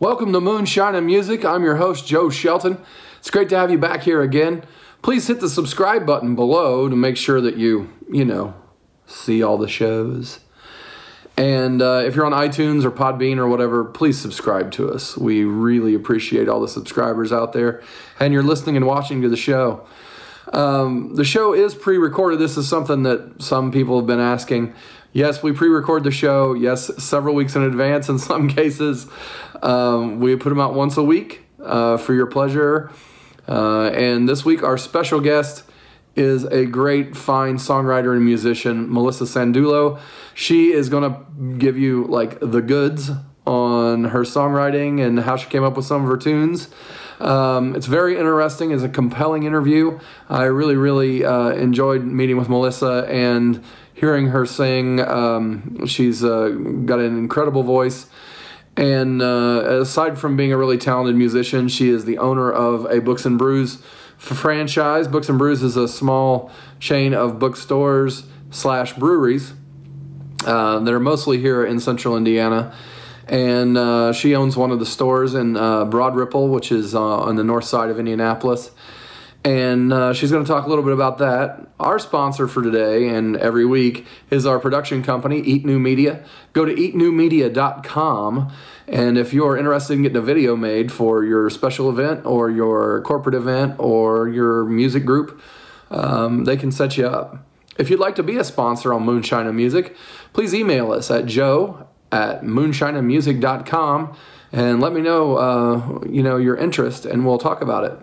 Welcome to Moonshine and Music. I'm your host, Joe Shelton. It's great to have you back here again. Please hit the subscribe button below to make sure that you, you know, see all the shows. And uh, if you're on iTunes or Podbean or whatever, please subscribe to us. We really appreciate all the subscribers out there. And you're listening and watching to the show. Um, the show is pre recorded. This is something that some people have been asking. Yes, we pre record the show, yes, several weeks in advance in some cases. Um, we put them out once a week uh, for your pleasure. Uh, and this week, our special guest is a great, fine songwriter and musician, Melissa Sandulo. She is going to give you like the goods on her songwriting and how she came up with some of her tunes. Um, it's very interesting. It's a compelling interview. I really, really uh, enjoyed meeting with Melissa and hearing her sing. Um, she's uh, got an incredible voice. And uh, aside from being a really talented musician, she is the owner of a Books and Brews franchise. Books and Brews is a small chain of bookstores slash breweries uh, that are mostly here in central Indiana. And uh, she owns one of the stores in uh, Broad Ripple, which is uh, on the north side of Indianapolis. And uh, she's going to talk a little bit about that. Our sponsor for today and every week is our production company, Eat New Media. Go to eatnewmedia.com. And if you're interested in getting a video made for your special event or your corporate event or your music group, um, they can set you up. If you'd like to be a sponsor on Moonshine and Music, please email us at joe at moonshineandmusic.com and let me know, uh, you know, your interest, and we'll talk about it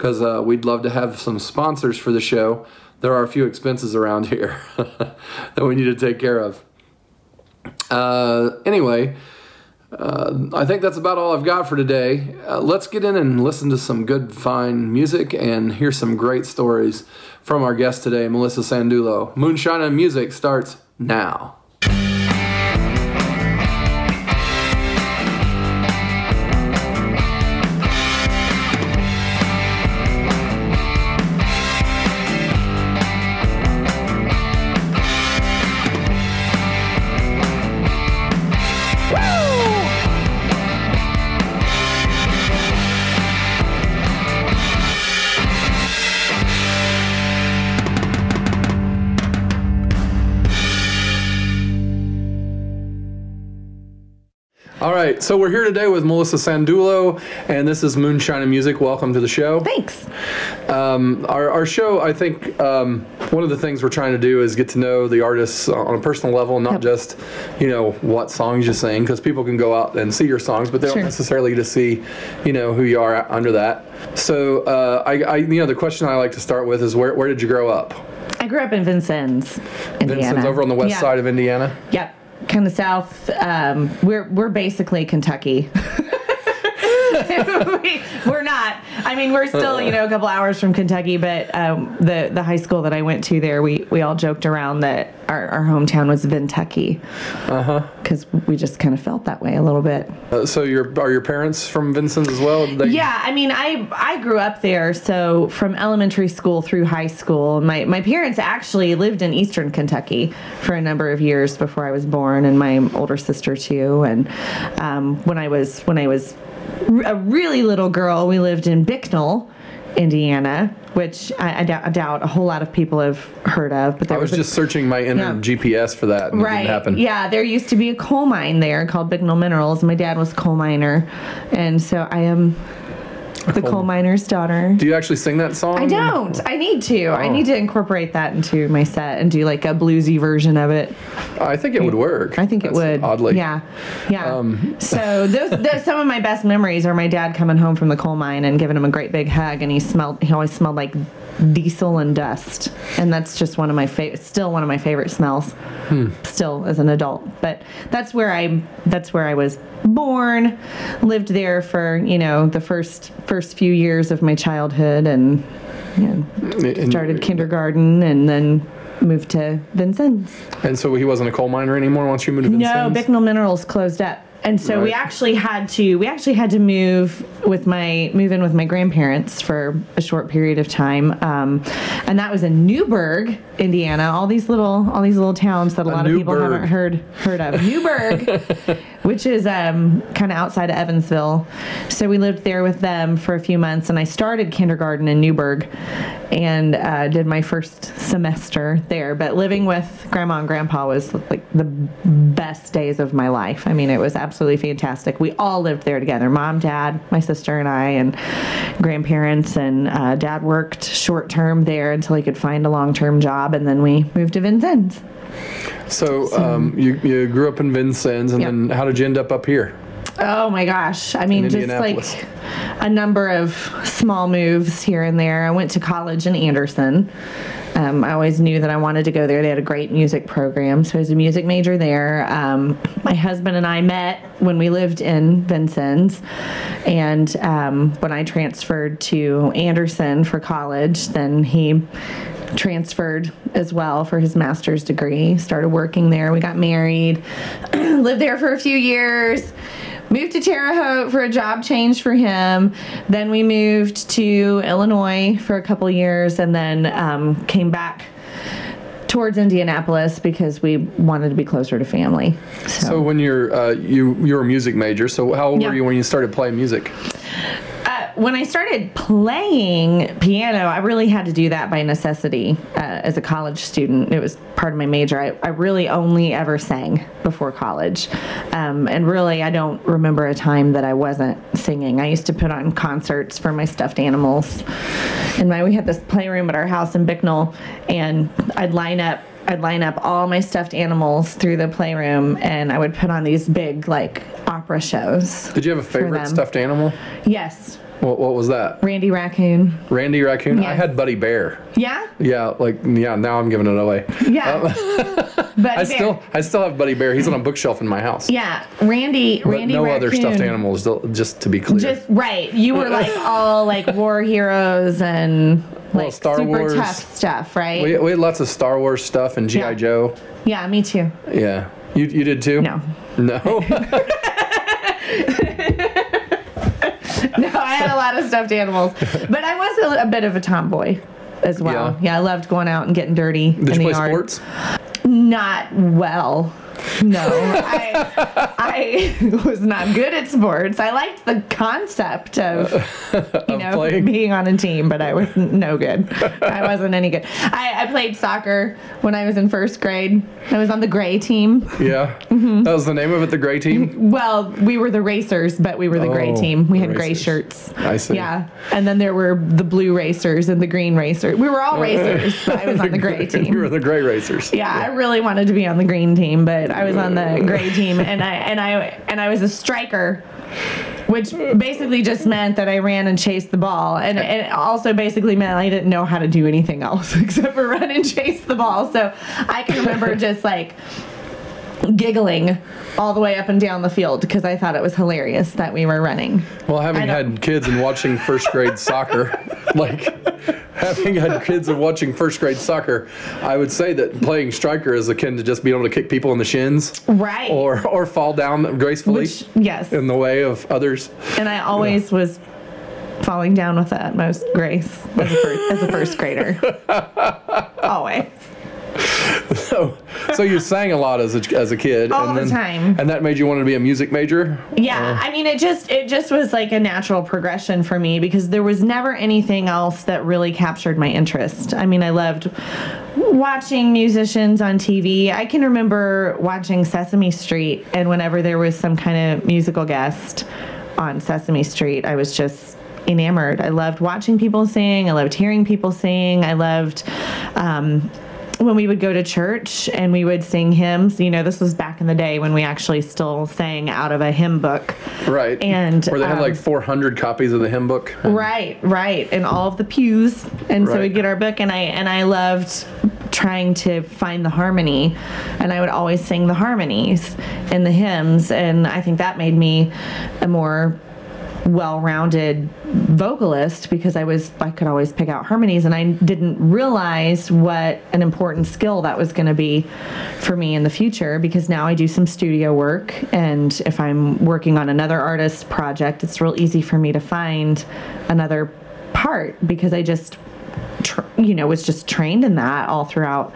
because uh, we'd love to have some sponsors for the show. There are a few expenses around here that we need to take care of. Uh, anyway, uh, I think that's about all I've got for today. Uh, let's get in and listen to some good, fine music and hear some great stories from our guest today, Melissa Sandulo. Moonshine and Music starts now. Right, so we're here today with Melissa Sandulo, and this is Moonshine and Music. Welcome to the show. Thanks. Um, our, our show, I think, um, one of the things we're trying to do is get to know the artists on a personal level, not Yep. just, you know, what songs you sing, because people can go out and see your songs, but they Sure. don't necessarily get to see, you know, who you are under that. So, uh, I, I, you know, the question I like to start with is where, where did you grow up? I grew up in Vincennes, Indiana. Vincennes over on the west Yeah. side of Indiana. Yep, kind of south. Um, we're we're basically Kentucky. we, we're not. I mean, we're still you know a couple hours from Kentucky, but um, the the high school that I went to there, we we all joked around that our, our hometown was Vintucky. Uh huh. Because we just kind of felt that way a little bit. Uh, so, your are your parents from Vincennes as well? They- Yeah, I mean, I I grew up there, so from elementary school through high school, my my parents actually lived in Eastern Kentucky for a number of years before I was born, and my older sister too. And um, when I was when I was a really little girl, we lived in Bicknell, Indiana, which I, I, doubt, I doubt a whole lot of people have heard of. But I was a- just searching my inner Yeah. GPS for that, and it Right. Yeah, there used to be a coal mine there called Bicknell Minerals. My dad was a coal miner, and so I am the coal miner's daughter. Do you actually sing that song? I don't. I need to. I Oh. need to incorporate that into my set and do like a bluesy version of it. I think it would work. I think it That's would. Oddly. Yeah. Yeah. Um, so those, those some of my best memories are my dad coming home from the coal mine and giving him a great big hug and he smelled he always smelled like diesel and dust. And that's just one of my favorite still one of my favorite smells. Hmm. Still as an adult. But that's where I that's where I was born, lived there for, you know, the first first few years of my childhood and you know, And- started kindergarten and then moved to Vincennes. And so he wasn't a coal miner anymore once you moved to No, Bicknell Minerals closed up. And so we actually had to we actually had to move with my move in with my grandparents for a short period of time, um, and that was in Newburgh, Indiana. All these little all these little towns that a, lot of people haven't heard heard of. Newburgh, which is um, kind of outside of Evansville. So we lived there with them for a few months, and I started kindergarten in Newburgh and uh, did my first semester there. But living with grandma and grandpa was like the best days of my life. I mean, it was absolutely fantastic. We all lived there together mom, dad, my sister, and I, and grandparents. And uh, dad worked short term there until he could find a long term job, and then we moved to Vincennes. So, um, you, you grew up in Vincennes, and Yep. then how did you end up up here? Oh my gosh. I mean, just like a number of small moves here and there. I went to college in Anderson. Um, I always knew that I wanted to go there. They had a great music program, so I was a music major there. Um, my husband and I met when we lived in Vincennes, and um, when I transferred to Anderson for college, then he transferred as well for his master's degree. Started working there. We got married, lived there for a few years. Moved to Terre Haute for a job change for him. Then we moved to Illinois for a couple years, and then um, came back towards Indianapolis because we wanted to be closer to family. So, So, when you're uh, you you were a music major, so how old Yeah. were you when you started playing music? When I started playing piano, I really had to do that by necessity uh, as a college student. It was part of my major. I, I really only ever sang before college. Um, and really, I don't remember a time that I wasn't singing. I used to put on concerts for my stuffed animals. And my, we had this playroom at our house in Bicknell, and I'd line up. I'd line up all my stuffed animals through the playroom, and I would put on these big, like, opera shows. Did you have a favorite stuffed animal? Yes, What, what was that? Randy Raccoon. Randy Raccoon. I had Buddy Bear. Yeah? Yeah, like yeah. Now I'm giving it away. Yeah. Um, but I still I still have Buddy Bear. He's on a bookshelf in my house. Yeah, Randy But Randy no other stuffed animals. Just to be clear. Just right. You were like all like war heroes and like Star super Wars. tough stuff, right? we, we had lots of Star Wars stuff and GI Yeah. Joe. yeah, me too. Yeah. You you did too? No. No. No, I had a lot of stuffed animals. But I was a, a bit of a tomboy as well. Yeah. Yeah. I loved going out and getting dirty Did in you the play yard. sports? Not well. No, I, I was not good at sports. I liked the concept of, you know, playing? being on a team, but I was no good. I wasn't any good. I, I played soccer when I was in first grade. I was on the gray team. Yeah. Mm-hmm. That was the name of it, the gray team? Well, we were the racers, but we were the gray Oh, team. We had the gray shirts. I see. Yeah, and then there were the blue racers and the green racers. We were all racers, but I was on the gray team. you were the gray racers. Yeah, I really wanted to be on the green team, but I was on the gray team, and I and I and I was a striker, which basically just meant that I ran and chased the ball, and it also basically meant I didn't know how to do anything else except for run and chase the ball. So I can remember just like giggling all the way up and down the field because I thought it was hilarious that we were running. Well, having had kids and watching first grade soccer, like having had kids and watching first grade soccer, I would say that playing striker is akin to just being able to kick people in the shins Right. or or fall down gracefully Which yes, in the way of others. and I always was falling down with the utmost grace as a first, as a first grader. always. So, so you sang a lot as a, as a kid, All and the then, time. and that made you want to be a music major. Yeah, I mean, it just it just was like a natural progression for me because there was never anything else that really captured my interest. I mean, I loved watching musicians on TV. I can remember watching Sesame Street, and whenever there was some kind of musical guest on Sesame Street, I was just enamored. I loved watching people sing. I loved hearing people sing. I loved. Um, when we would go to church and we would sing hymns, you know, this was back in the day when we actually still sang out of a hymn book. Right. And, where they had um, like 400 copies of the hymn book. Right, right, in all of the pews, and so we'd get our book, and I and I loved trying to find the harmony, and I would always sing the harmonies in the hymns, and I think that made me a more well-rounded vocalist because I was I could always pick out harmonies and I didn't realize what an important skill that was going to be for me in the future because now I do some studio work and if I'm working on another artist project it's real easy for me to find another part because I just you know, was just trained in that all throughout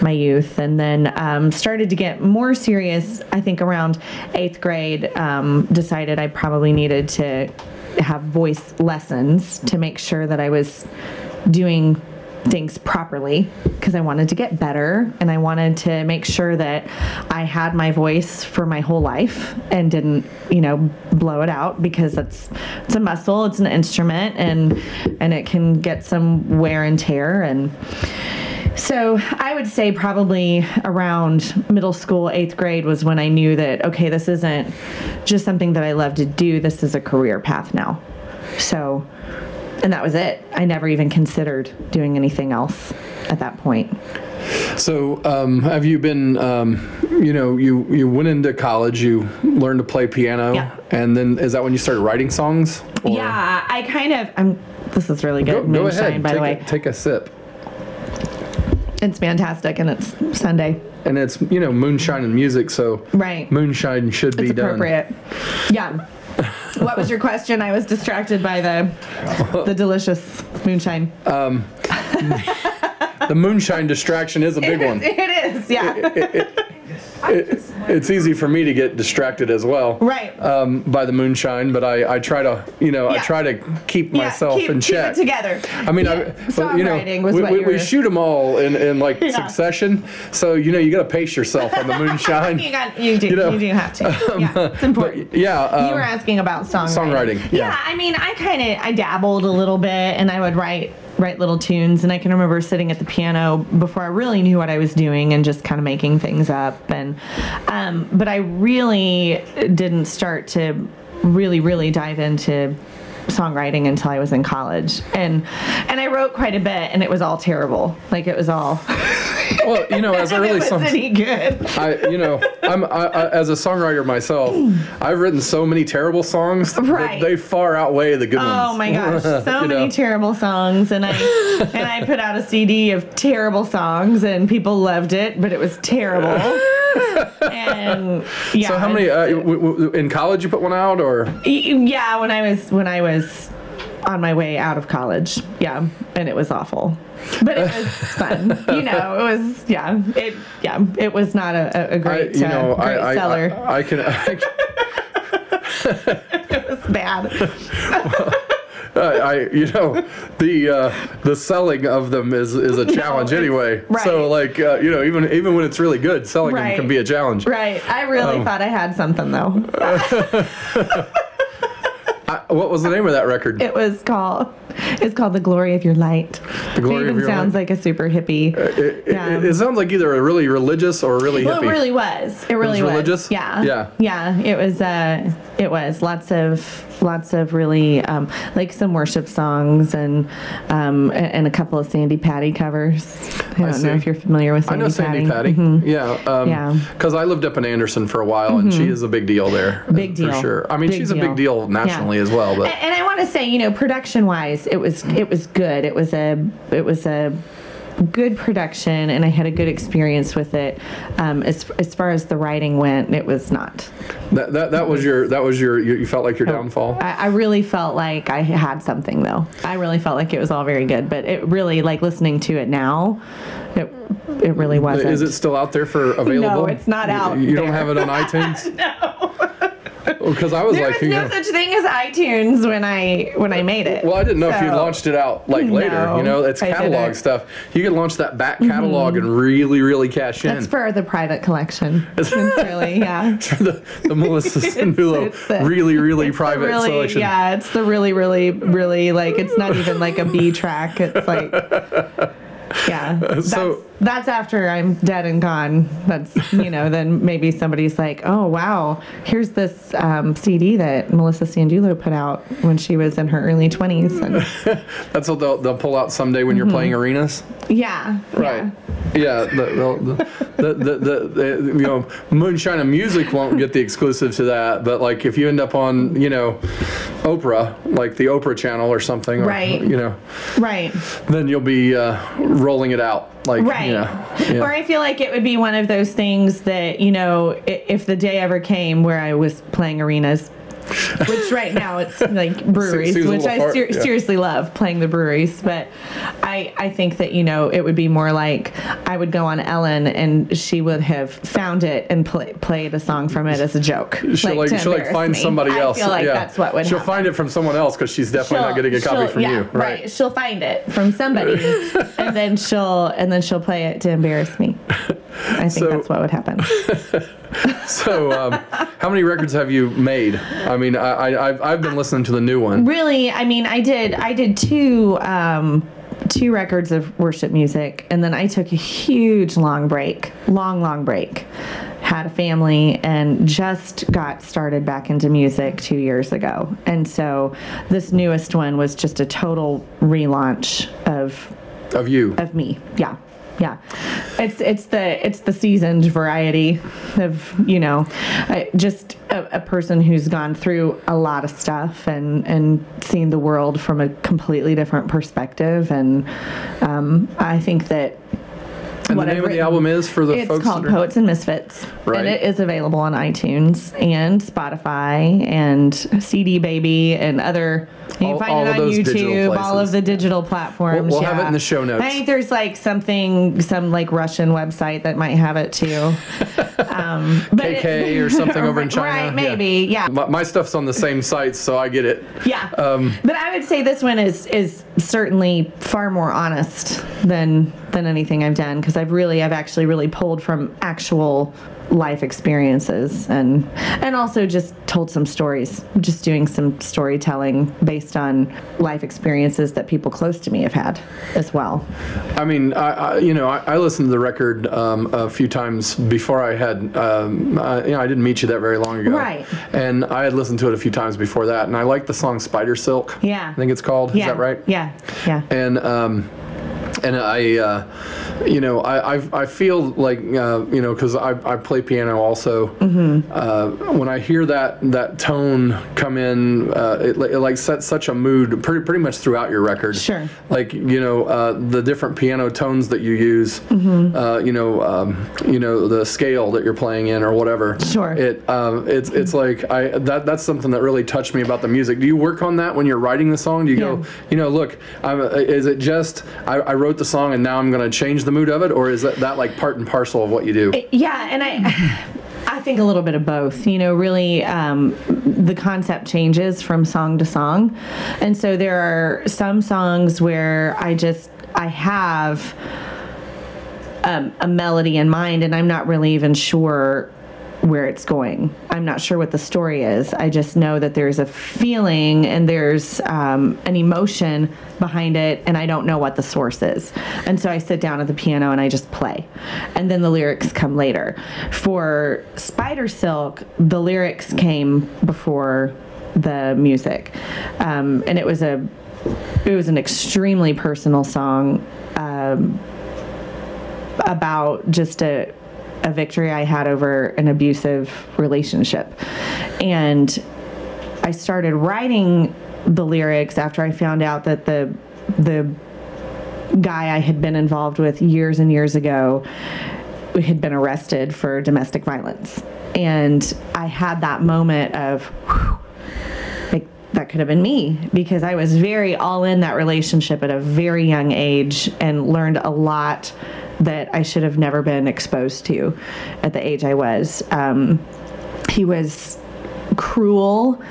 my youth. And then um, started to get more serious, I think, around eighth grade. Um, decided I probably needed to have voice lessons to make sure that I was doing things properly because I wanted to get better and I wanted to make sure that I had my voice for my whole life and didn't, you know, blow it out because it's it's a muscle, it's an instrument and and it can get some wear and tear and so I would say probably around middle school, eighth grade was when I knew that okay, this isn't just something that I love to do. This is a career path now. So, and that was it. I never even considered doing anything else at that point. So, um, have you been, um, you know, you, you went into college, you learned to play piano, Yeah. and then is that when you started writing songs? Or- Yeah, I kind of. I'm. This is really good. go moonshine, ahead. by take, the way. A, take a sip. It's fantastic, and it's Sunday. And it's, you know, moonshine and music, so Right. moonshine should be It's done. appropriate. Yeah. What was your question? I was distracted by the the delicious moonshine. Um, the moonshine distraction is a big one. It is, yeah. It's easy for me to get distracted as well. Right. Um, by the moonshine, but I, I try to, you know, I try to keep yeah, myself keep, in keep check. it together. I mean, Yeah, I, but, you know, was we, we, you we shoot them all in, in like Yeah. succession. So, you know, you got to pace yourself on the moonshine. You got you do You you, do have to. Yeah, it's important. Yeah. Um, you were asking about songwriting. songwriting, yeah. I mean, I kind of I dabbled a little bit, and I would write write little tunes, and I can remember sitting at the piano before I really knew what I was doing, and just kind of making things up. And um, but I really didn't start to really really dive into songwriting until I was in college, and and I wrote quite a bit, and it was all terrible. Like it was all. well, you know, as was songs. any good. I, you know, I'm I, I, as a songwriter myself. I've written so many terrible songs Right. that they far outweigh the good oh ones. Oh my gosh, so many know? terrible songs, and I and I put out a CD of terrible songs, and people loved it, but it was terrible. and yeah, So how many uh, w- w- in college you put one out or? yeah, when I was when I was on my way out of college, yeah, and it was awful, but it was fun. You know, it was yeah, it yeah, it was not a great you know, uh, great I, I, seller. I, I can. I, can- it was bad. I, I you know, the uh, the selling of them is is a challenge it's- anyway. right. So like uh, you know, even even when it's really good, selling them can be a challenge. Right, I really Um, thought I had something though. I, what was the name of that record? It was called. It's called "The Glory of Your Light." The Glory it of even Your sounds Light? like a super hippie. It, it, yeah. it sounds like either a really religious or a really well, hippie. it really was. It really was. religious? Yeah. Yeah. Yeah. It was. Uh, it was lots of lots of really um, like some worship songs and um, a- and a couple of Sandi Patty covers. I don't see. know if you're familiar with Sandi Patty. I know Sandi Patty. Mhm. Yeah. Um, Yeah. Mm-hmm. Because I lived up in Anderson for a while, and she is a big deal there. Big deal. For sure. I mean, Big she's a big deal nationally Yeah. as well. But And, and I want to say, you know, production wise, it was it was good. It was a it was a good production, and I had a good experience with it. Um, as as far as the writing went, it was not. that, that that was your that was your you, you felt like Oh. your downfall. I, I really felt like I had something though. I really felt like it was all very good, but it really like listening to it now, it it really wasn't. Is it still out there for available? No, it's not You- out You, don't have it on iTunes. no. Because I was there like, was no such thing as iTunes when I when I made it. well, I didn't know if you launched it out like later. No, You know, it's catalog. Mm-hmm. stuff. You can launch that back catalog and really, really cash in. That's for the private collection. It's really yeah. for the, the Melissa Sandulo really, really It's private really, selection. Yeah, it's the really, really, really like it's not even like a B track. It's like yeah. So- that's after I'm dead and gone. That's you know, then maybe somebody's like, Oh wow, here's this um, CD that Melissa Sandulo put out when she was in her early twenties and That's what they'll, they'll pull out someday when you're Mm-hmm. playing arenas. yeah. Right. Yeah. the, the, the, the, the, you know, Moonshine and Music won't get the exclusive to that, but like if you end up on, you know, Oprah, like the Oprah channel or something, or, Right. you know, Right. then you'll be uh, rolling it out. Like, Right. you know, yeah. Or I feel like it would be one of those things that, you know, if the day ever came where I was playing arenas, which right now it's like breweries, which I ser- yeah. seriously love playing the breweries. But I I think that you know it would be more like I would go on Ellen and she would have found it and play, played a song from it as a joke. She'll like, to she'll like find me. somebody else. I feel like yeah. that's what would She'll happen. find it from someone else because she's definitely not getting a copy from yeah, you, right? She'll find it from somebody, and then she'll and then she'll play it to embarrass me. I think So- that's what would happen. So, um, how many records have you made? I mean, I, I, I've, I've been listening to the new one. Really, I mean, I did I did two um, two records of worship music, and then I took a huge long break, long long break. Had a family and just got started back into music two years ago, and so this newest one was just a total relaunch of Of you. of me. Yeah. Yeah. It's it's the it's the seasoned variety of, you know, just a, a person who's gone through a lot of stuff and and seen the world from a completely different perspective and um, I think that And what the I've name of the album is for the it's folks called are- Poets and Misfits, Right. and it is available on iTunes and Spotify and CD Baby and other. You All- can find it on YouTube, all of the digital platforms. We'll- we'll have it in the show notes. I think there's like something, some like Russian website that might have it too. Um, but it- KK or something over in China. Right, maybe, yeah. My, my stuff's on the same sites, so I get it. Yeah. Um, but I would say this one is is certainly far more honest than than anything I've done because I've really I've actually really pulled from actual life experiences and and also just told some stories just doing some storytelling based on life experiences that people close to me have had as well I mean, I, I you know, I, I listened to the record um, a few times before I had, um, you know, I didn't meet you that very long ago. Right. And I had listened to it a few times before that, and I like the song Spider Silk. Yeah. I think it's called. yeah Is that right? yeah yeah and um, and I, uh, you know, I, I, I feel like uh, you know because I, I play piano also. Mm-hmm. Uh, when I hear that that tone come in, uh, it, it like sets such a mood pretty pretty much throughout your record. Sure. Like you know uh, the different piano tones that you use. Mm-hmm. Uh, you know um, you know the scale that you're playing in or whatever. Sure. It um, it's it's like I that that's something that really touched me about the music. Do you work on that when you're writing the song? Do you go you know, look, I'm, is it just I, I wrote the song and now I'm going to change the mood of it, or is that, that like part and parcel of what you do? Yeah, and I I think a little bit of both. You know, really um, the concept changes from song to song. And so there are some songs where I just I have um, a melody in mind and I'm not really even sure where it's going. I'm not sure what the story is. I just know that there's a feeling and there's um, an emotion behind it, and I don't know what the source is. And so I sit down at the piano and I just play. And then the lyrics come later. For Spider Silk, the lyrics came before the music. Um, and it was a it was an extremely personal song um, about just a a victory I had over an abusive relationship. And I started writing the lyrics after I found out that the the guy I had been involved with years and years ago had been arrested for domestic violence. And I had that moment of whew, like that could have been me because I was very all in that relationship at a very young age and learned a lot that I should have never been exposed to at the age I was. Um, he was cruel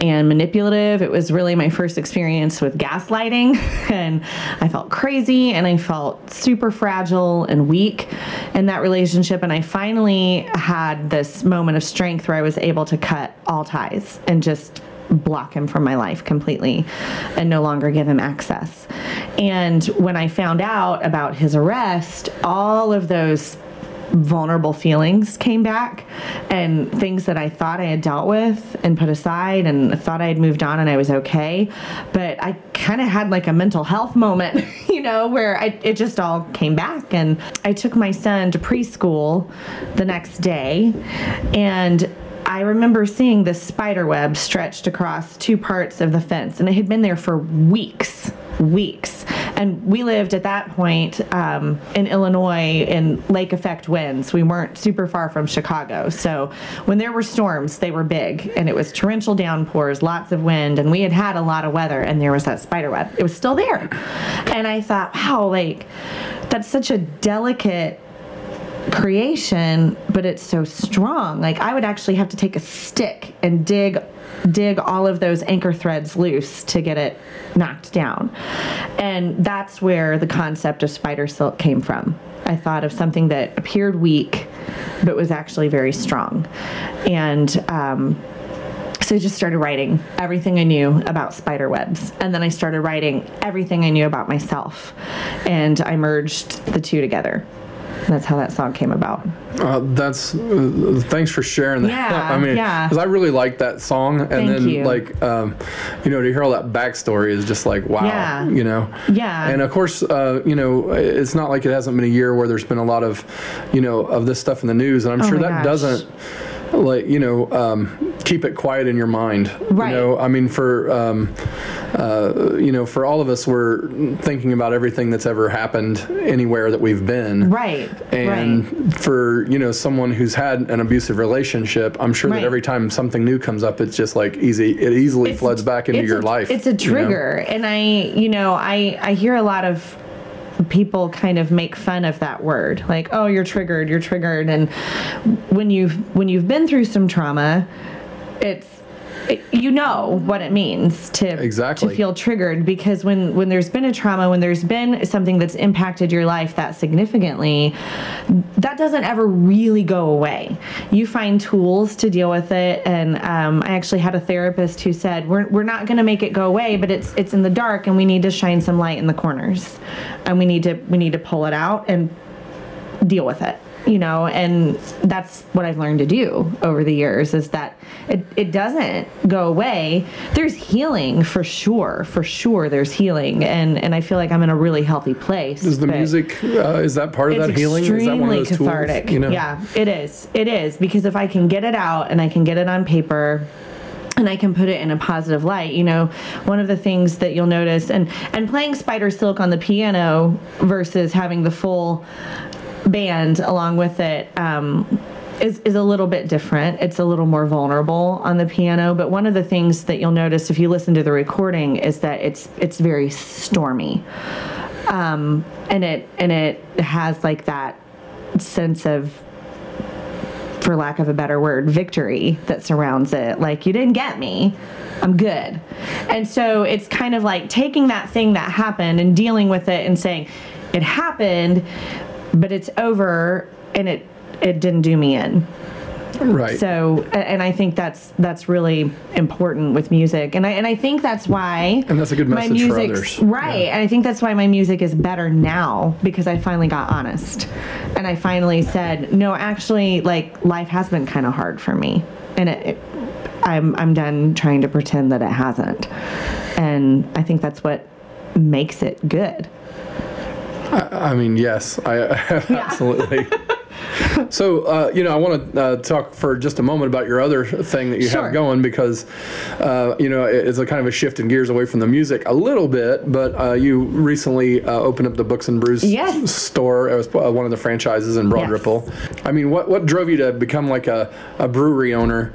and manipulative. It was really my first experience with gaslighting, and I felt crazy and I felt super fragile and weak in that relationship. And I finally had this moment of strength where I was able to cut all ties and just block him from my life completely and no longer give him access. And when I found out about his arrest, all of those vulnerable feelings came back and things that I thought I had dealt with and put aside and thought I had moved on and I was okay. But I kind of had like a mental health moment, you know, where I, it just all came back. And I took my son to preschool the next day and I remember seeing this spider web stretched across two parts of the fence, and it had been there for weeks, weeks. And we lived at that point um, in Illinois in lake effect winds. We weren't super far from Chicago. So when there were storms, they were big and it was torrential downpours, lots of wind, and we had had a lot of weather and there was that spider web. It was still there. And I thought, wow, like that's such a delicate creation, but it's so strong. Like I would actually have to take a stick and dig dig all of those anchor threads loose to get it knocked down. And that's where the concept of spider silk came from. I thought of something that appeared weak, but was actually very strong. And um, so I just started writing everything I knew about spider webs. And then I started writing everything I knew about myself. And I merged the two together. That's how that song came about. Uh, that's uh, thanks for sharing that. Yeah, I mean, yeah. because I really like that song, and Thank then you. like um, you know to hear all that backstory is just like wow, Yeah. you know. Yeah. And of course, uh, you know, it's not like it hasn't been a year where there's been a lot of, you know, of this stuff in the news, and I'm Oh sure that gosh. doesn't like you know um, keep it quiet in your mind. Right. You know, I mean, for um, uh, you know, for all of us, we're thinking about everything that's ever happened anywhere that we've been. Right. And right. for you know someone who's had an abusive relationship, I'm sure Right. that every time something new comes up, it's just like easy. It easily It's- floods back into your a- life. It's a trigger, you know? and I, you know, I I hear a lot of people kind of make fun of that word like oh you're triggered you're triggered and when you've when you've been through some trauma it's it, you know what it means to Exactly. to feel triggered because when when there's been a trauma when there's been something that's impacted your life that significantly that doesn't ever really go away. You find tools to deal with it. And um, i actually had a therapist who said we're, we're not going to make it go away but it's it's in the dark and we need to shine some light in the corners. And we need to we need to pull it out and deal with it you know and that's what i've learned to do over the years is that it, it doesn't go away there's healing for sure for sure there's healing and and i feel like i'm in a really healthy place Is the music uh, is that part of that healing? Is that one of those cathartic tools? You know? yeah it is it is because if i can get it out and i can get it on paper and I can put it in a positive light. You know, one of the things that you'll notice, and and playing Spider Silk on the piano versus having the full band along with it. Um, is, is a little bit different. It's a little more vulnerable on the piano, but one of the things that you'll notice if you listen to the recording is that it's it's very stormy, um, and it and it has like that sense of for lack of a better word, victory that surrounds it. Like, you didn't get me. I'm good. And so it's kind of like taking that thing that happened and dealing with it and saying, it happened, but it's over and it, it didn't do me in. Right. So, and I think that's that's really important with music, and I and I think that's why. And that's a good my message for music's- others. right? And I think that's why my music is better now because I finally got honest, and I finally said, no, actually, like life has been kind of hard for me, and it, it I'm I'm done trying to pretend that it hasn't, and I think that's what makes it good. I mean, yes, I absolutely. so, uh, you know, I want to uh, talk for just a moment about your other thing that you Sure. have going because, uh, you know, it's a kind of a shift in gears away from the music a little bit. But uh, you recently uh, opened up the Books and Brews Yes. store. It was uh, one of the franchises in Broad Yes. Ripple. I mean, what what drove you to become like a, a brewery owner,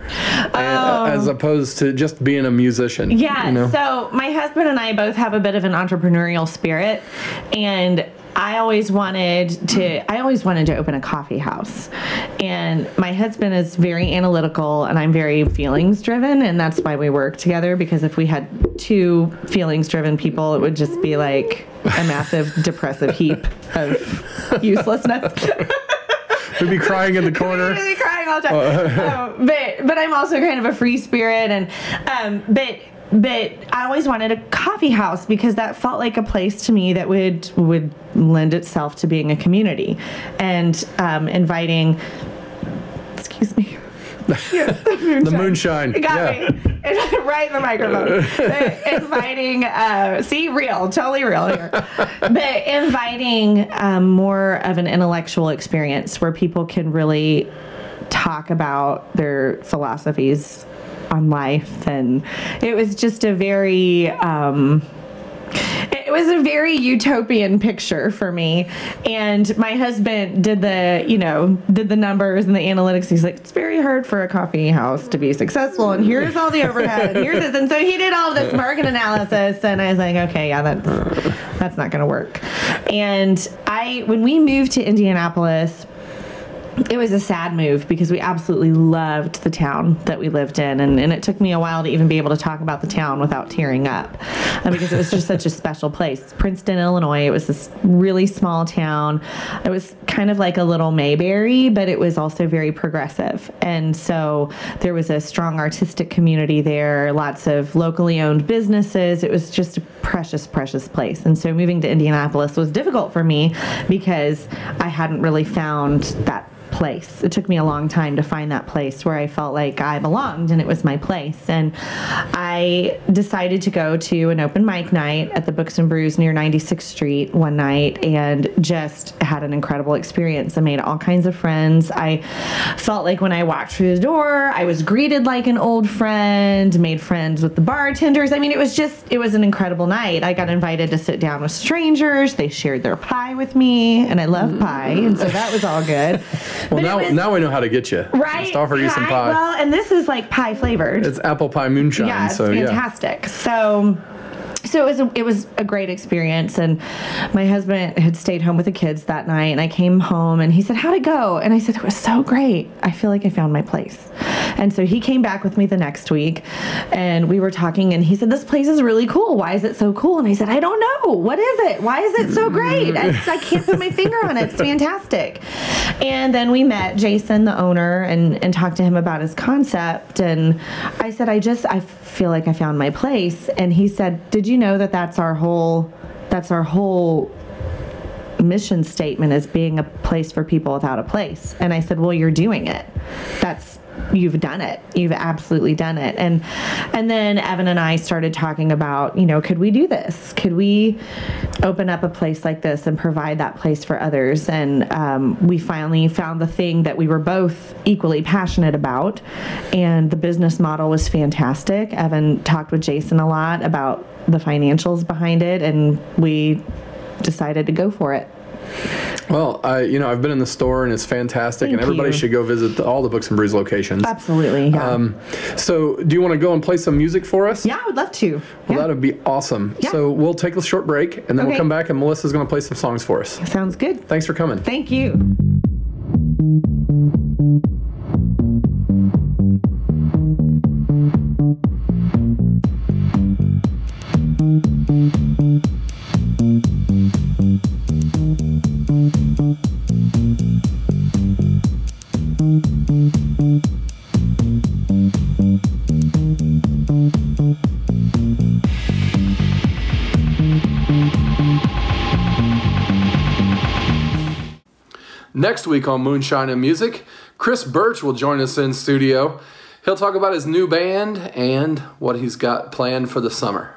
uh, as opposed to just being a musician? Oh. Yeah. you know? So my husband and I both have a bit of an entrepreneurial spirit, and I always wanted to. I always wanted to open a coffee house, and my husband is very analytical, and I'm very feelings driven, and that's why we work together. Because if we had two feelings driven people, it would just be like a massive depressive heap of uselessness. We'd be crying in the corner. We'd be crying all the time. Um, but but I'm also kind of a free spirit, and um, but but I always wanted a coffee house because that felt like a place to me that would would lend itself to being a community, and um, inviting. Excuse me. the moonshine. It got yeah. me right in the microphone. inviting, uh, see, real, totally real here. but inviting um, more of an intellectual experience where people can really talk about their philosophies on life, and it was just a very. Um, it was a very utopian picture for me. And my husband did the, you know, did the numbers and the analytics. He's like, it's very hard for a coffee house to be successful. And here's all the overhead. And here's this. And so he did all this market analysis. And I was like, okay, yeah, that's that's not going to work. And I, when we moved to Indianapolis, it was a sad move because we absolutely loved the town that we lived in and, and it took me a while to even be able to talk about the town without tearing up. Because it was just such a special place. Princeton illinois it was this really small town. It was kind of like a little mayberry but it was also very progressive. And so there was a strong artistic community there lots of locally owned businesses. It was just a precious precious place. And so moving to indianapolis was difficult for me because i hadn't really found that place. It took me a long time to find that place where I felt like I belonged and it was my place. And I decided to go to an open mic night at the Books and Brews near 96th Street one night and just had an incredible experience. I made all kinds of friends. I felt like when I walked through the door, I was greeted like an old friend, made friends with the bartenders. I mean, it was just, it was an incredible night. I got invited to sit down with strangers. They shared their pie with me, and I love pie. And so that was all good. Well, But now was- now we know how to get you. right? Just offer you some pie. Well, and this is like pie flavored. it's apple pie moonshine. yeah, it's so yeah. fantastic. So. So it was a, it was a great experience, and my husband had stayed home with the kids that night, and I came home, and he said, "How'd it go?" And I said, "It was so great. I feel like I found my place." And so he came back with me the next week, and we were talking, and he said, "This place is really cool. Why is it so cool?" And I said, "I don't know. What is it? Why is it so great? I, I can't put my finger on it. It's fantastic." And then we met Jason, the owner, and and talked to him about his concept. And I said, "I just I feel like I found my place." And he said, "Did you know that that's our whole that's our whole mission statement as being a place for people without a place?" And I said, "Well, you're doing it. That's you've done it. You've absolutely done it." And and then Evan and I started talking about, you know, could we do this? Could we open up a place like this and provide that place for others? And um, we finally found the thing that we were both equally passionate about, and the business model was fantastic. Evan talked with Jason a lot about the financials behind it, and we decided to go for it. Well, I you know I've been in the store and it's fantastic, Thank and everybody you. should go visit the, all the Books and Brews locations. Absolutely. Yeah. Um, so, do you want to go and play some music for us? yeah, I would love to. Well, Yeah. that would be awesome. Yeah. So we'll take a short break, and then we'll come back, and Melissa's going to play some songs for us. Sounds good. Thanks for coming. Thank you. Next week on Moonshine and Music, Chris Birch will join us in studio. He'll talk about his new band and what he's got planned for the summer.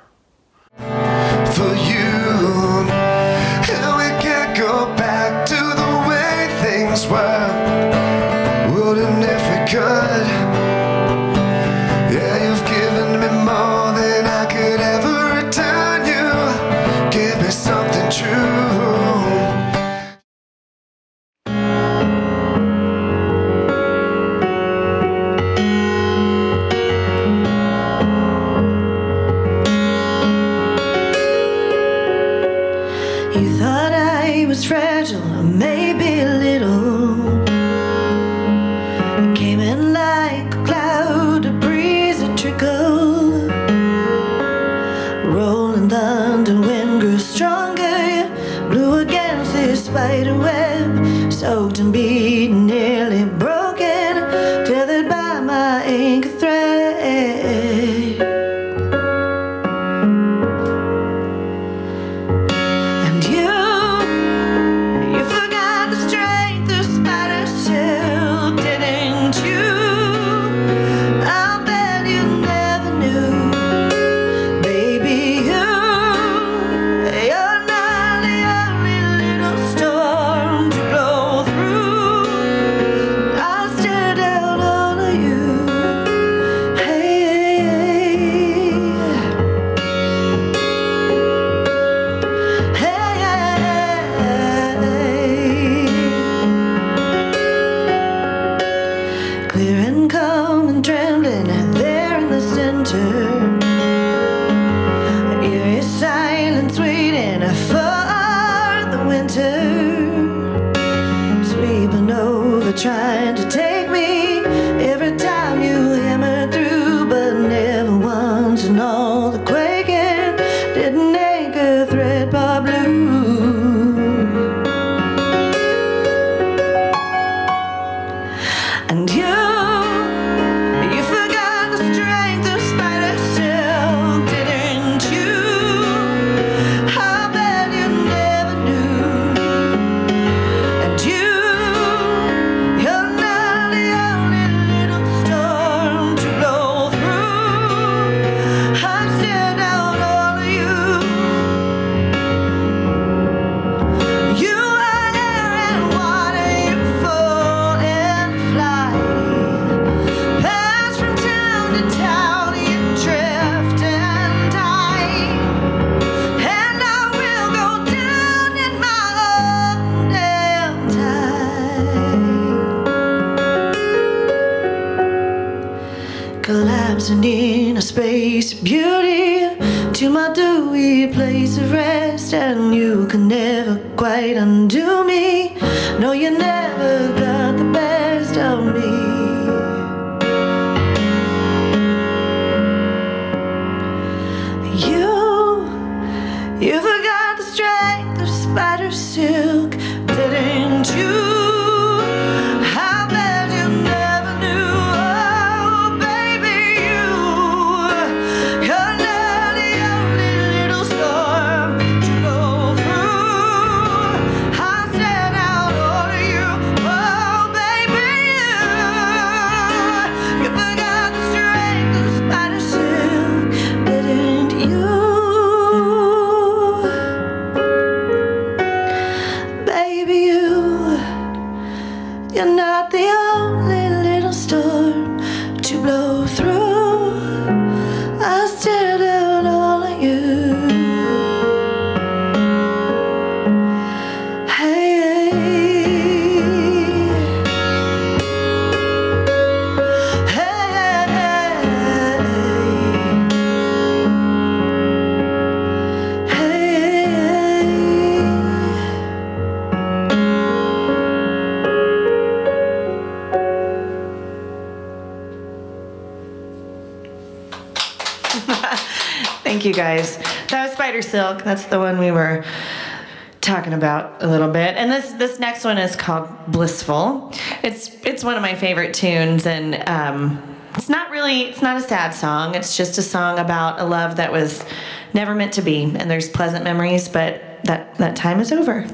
Guys. That was Spider Silk. That's the one we were talking about a little bit. And this this next one is called Blissful. It's it's one of my favorite tunes and um, it's not really it's not a sad song. It's just a song about a love that was never meant to be and there's pleasant memories, but that that time is over.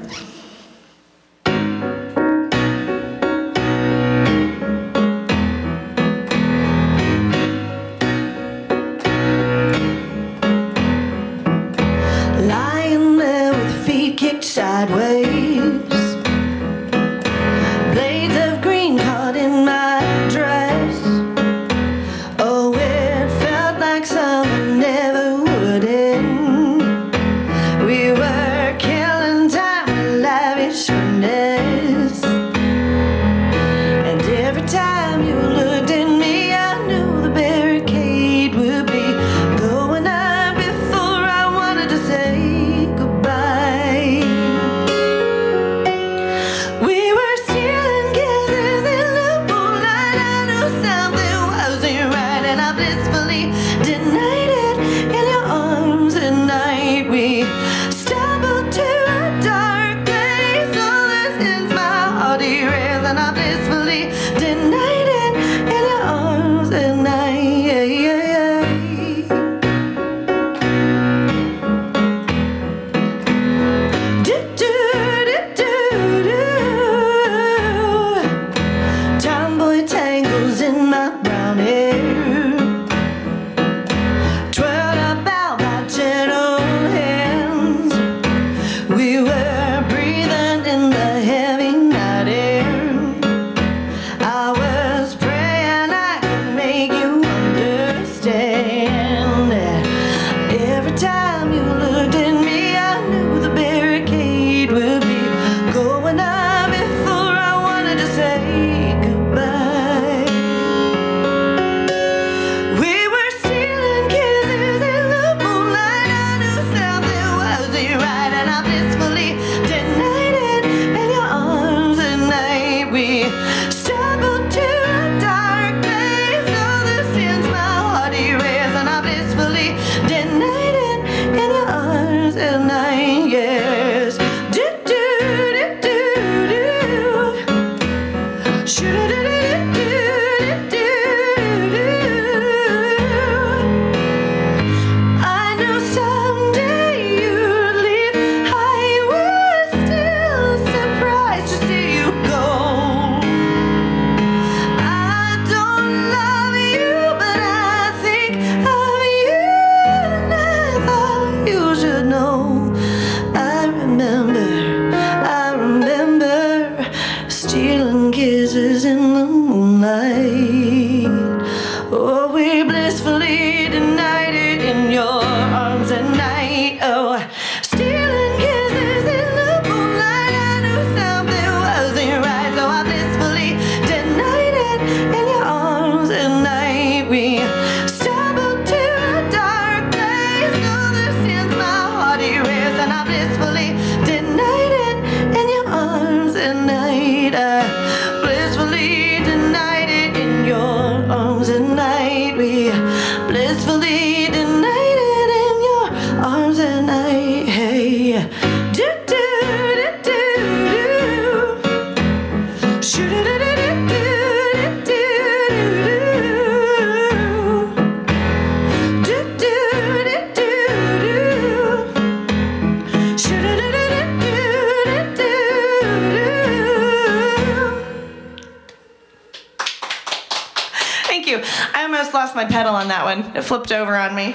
Lost my pedal on that one. It flipped over on me.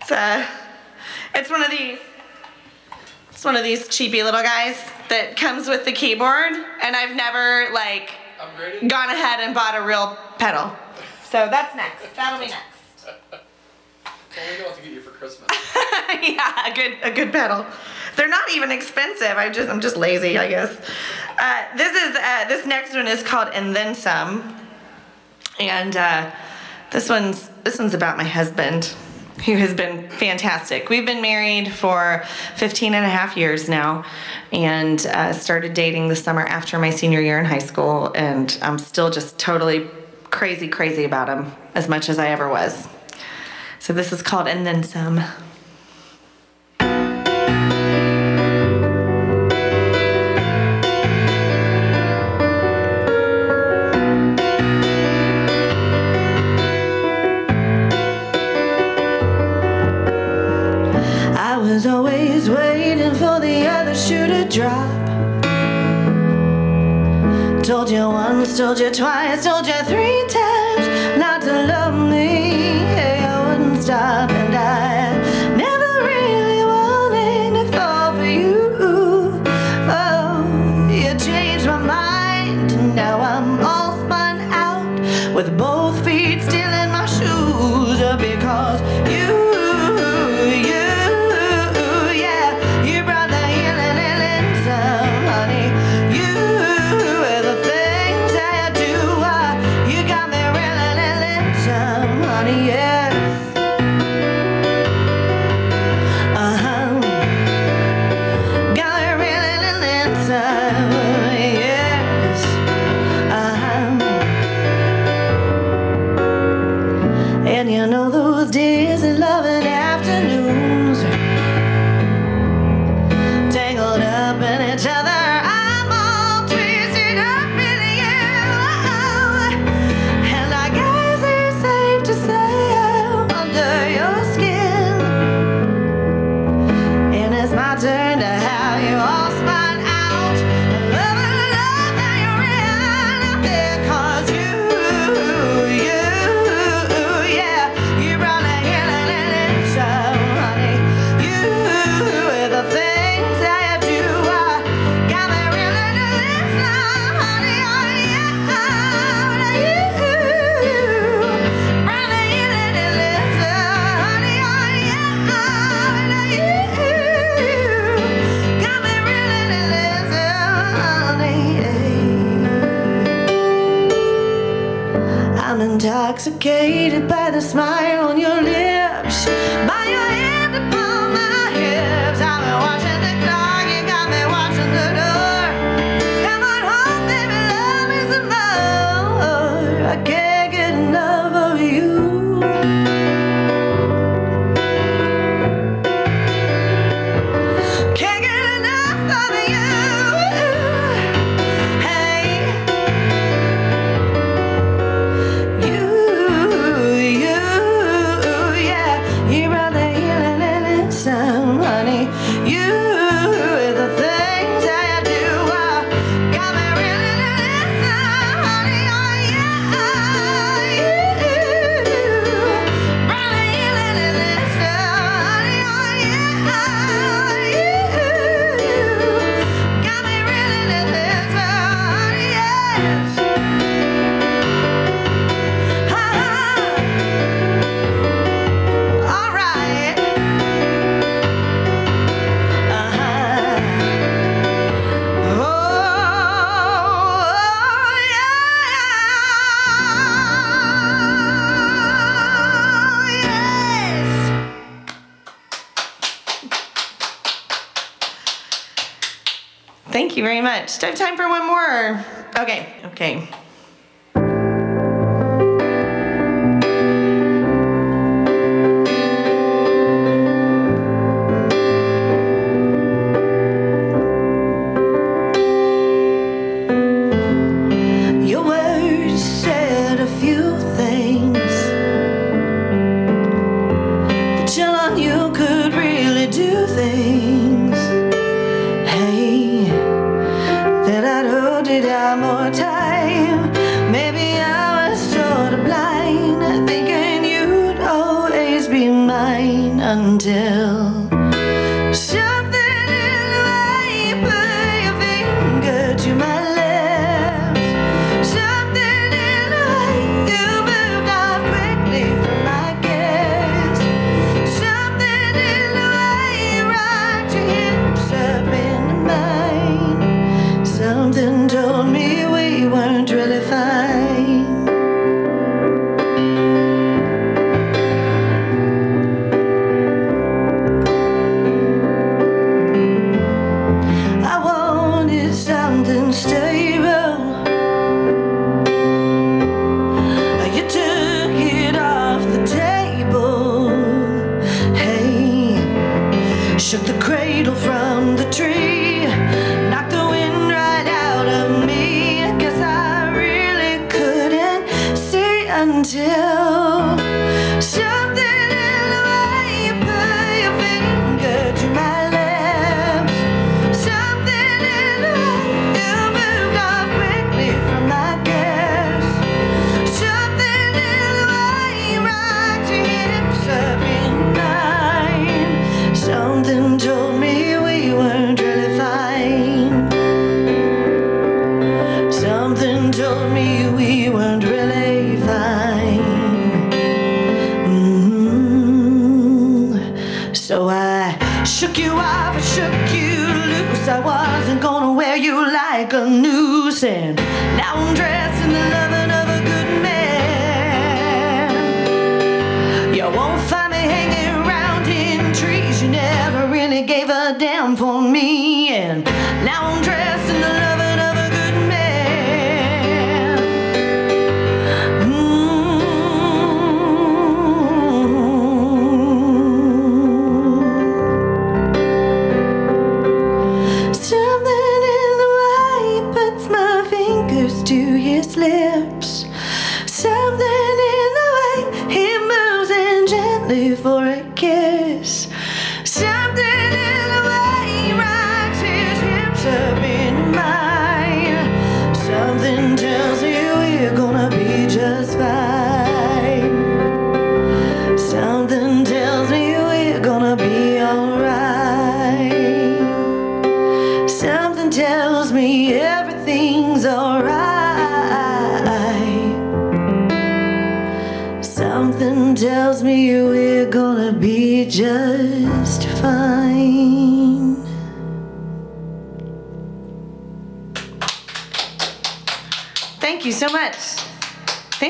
It's uh, it's one of these. It's one of these cheapy little guys that comes with the keyboard, and I've never like Upgraded? gone ahead and bought a real pedal. So that's next. That'll be next. Well, we know what to get you for Christmas. yeah, a good a good pedal. They're not even expensive. I just I'm just lazy, I guess. Uh, this is uh, this next one is called and then some, and uh, this one's this one's about my husband, who has been fantastic. We've been married for 15 and a half years now, and uh, started dating the summer after my senior year in high school, and I'm still just totally crazy crazy about him as much as I ever was. So this is called and then some. Was always waiting for the other shoe to drop. Told you once, told you twice, told you three times Thank you very much. Do I have time for one more? Okay, okay.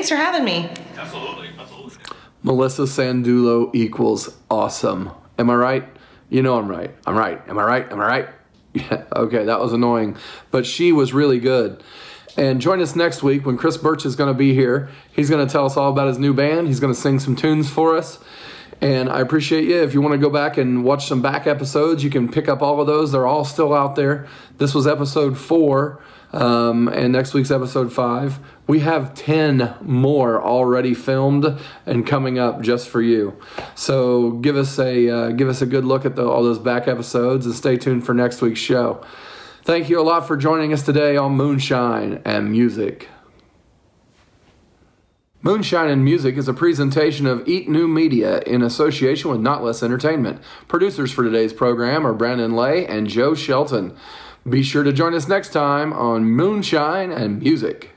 Thanks for having me. Melissa Sandulo equals awesome. Am I right? You know I'm right. I'm right. Am I right? Am I right? Yeah, okay, that was annoying. But she was really good. And join us next week when Chris Birch is going to be here. He's going to tell us all about his new band. He's going to sing some tunes for us. And I appreciate you. If you want to go back and watch some back episodes, you can pick up all of those. They're all still out there. This was episode four, um, and next week's episode five. We have 10 more already filmed and coming up just for you. So give us a uh, give us a good look at the, all those back episodes and stay tuned for next week's show. Thank you a lot for joining us today on Moonshine and Music. Moonshine and Music is a presentation of Eat New Media in association with Not Less Entertainment. Producers for today's program are Brandon Lay and Joe Shelton. Be sure to join us next time on Moonshine and Music.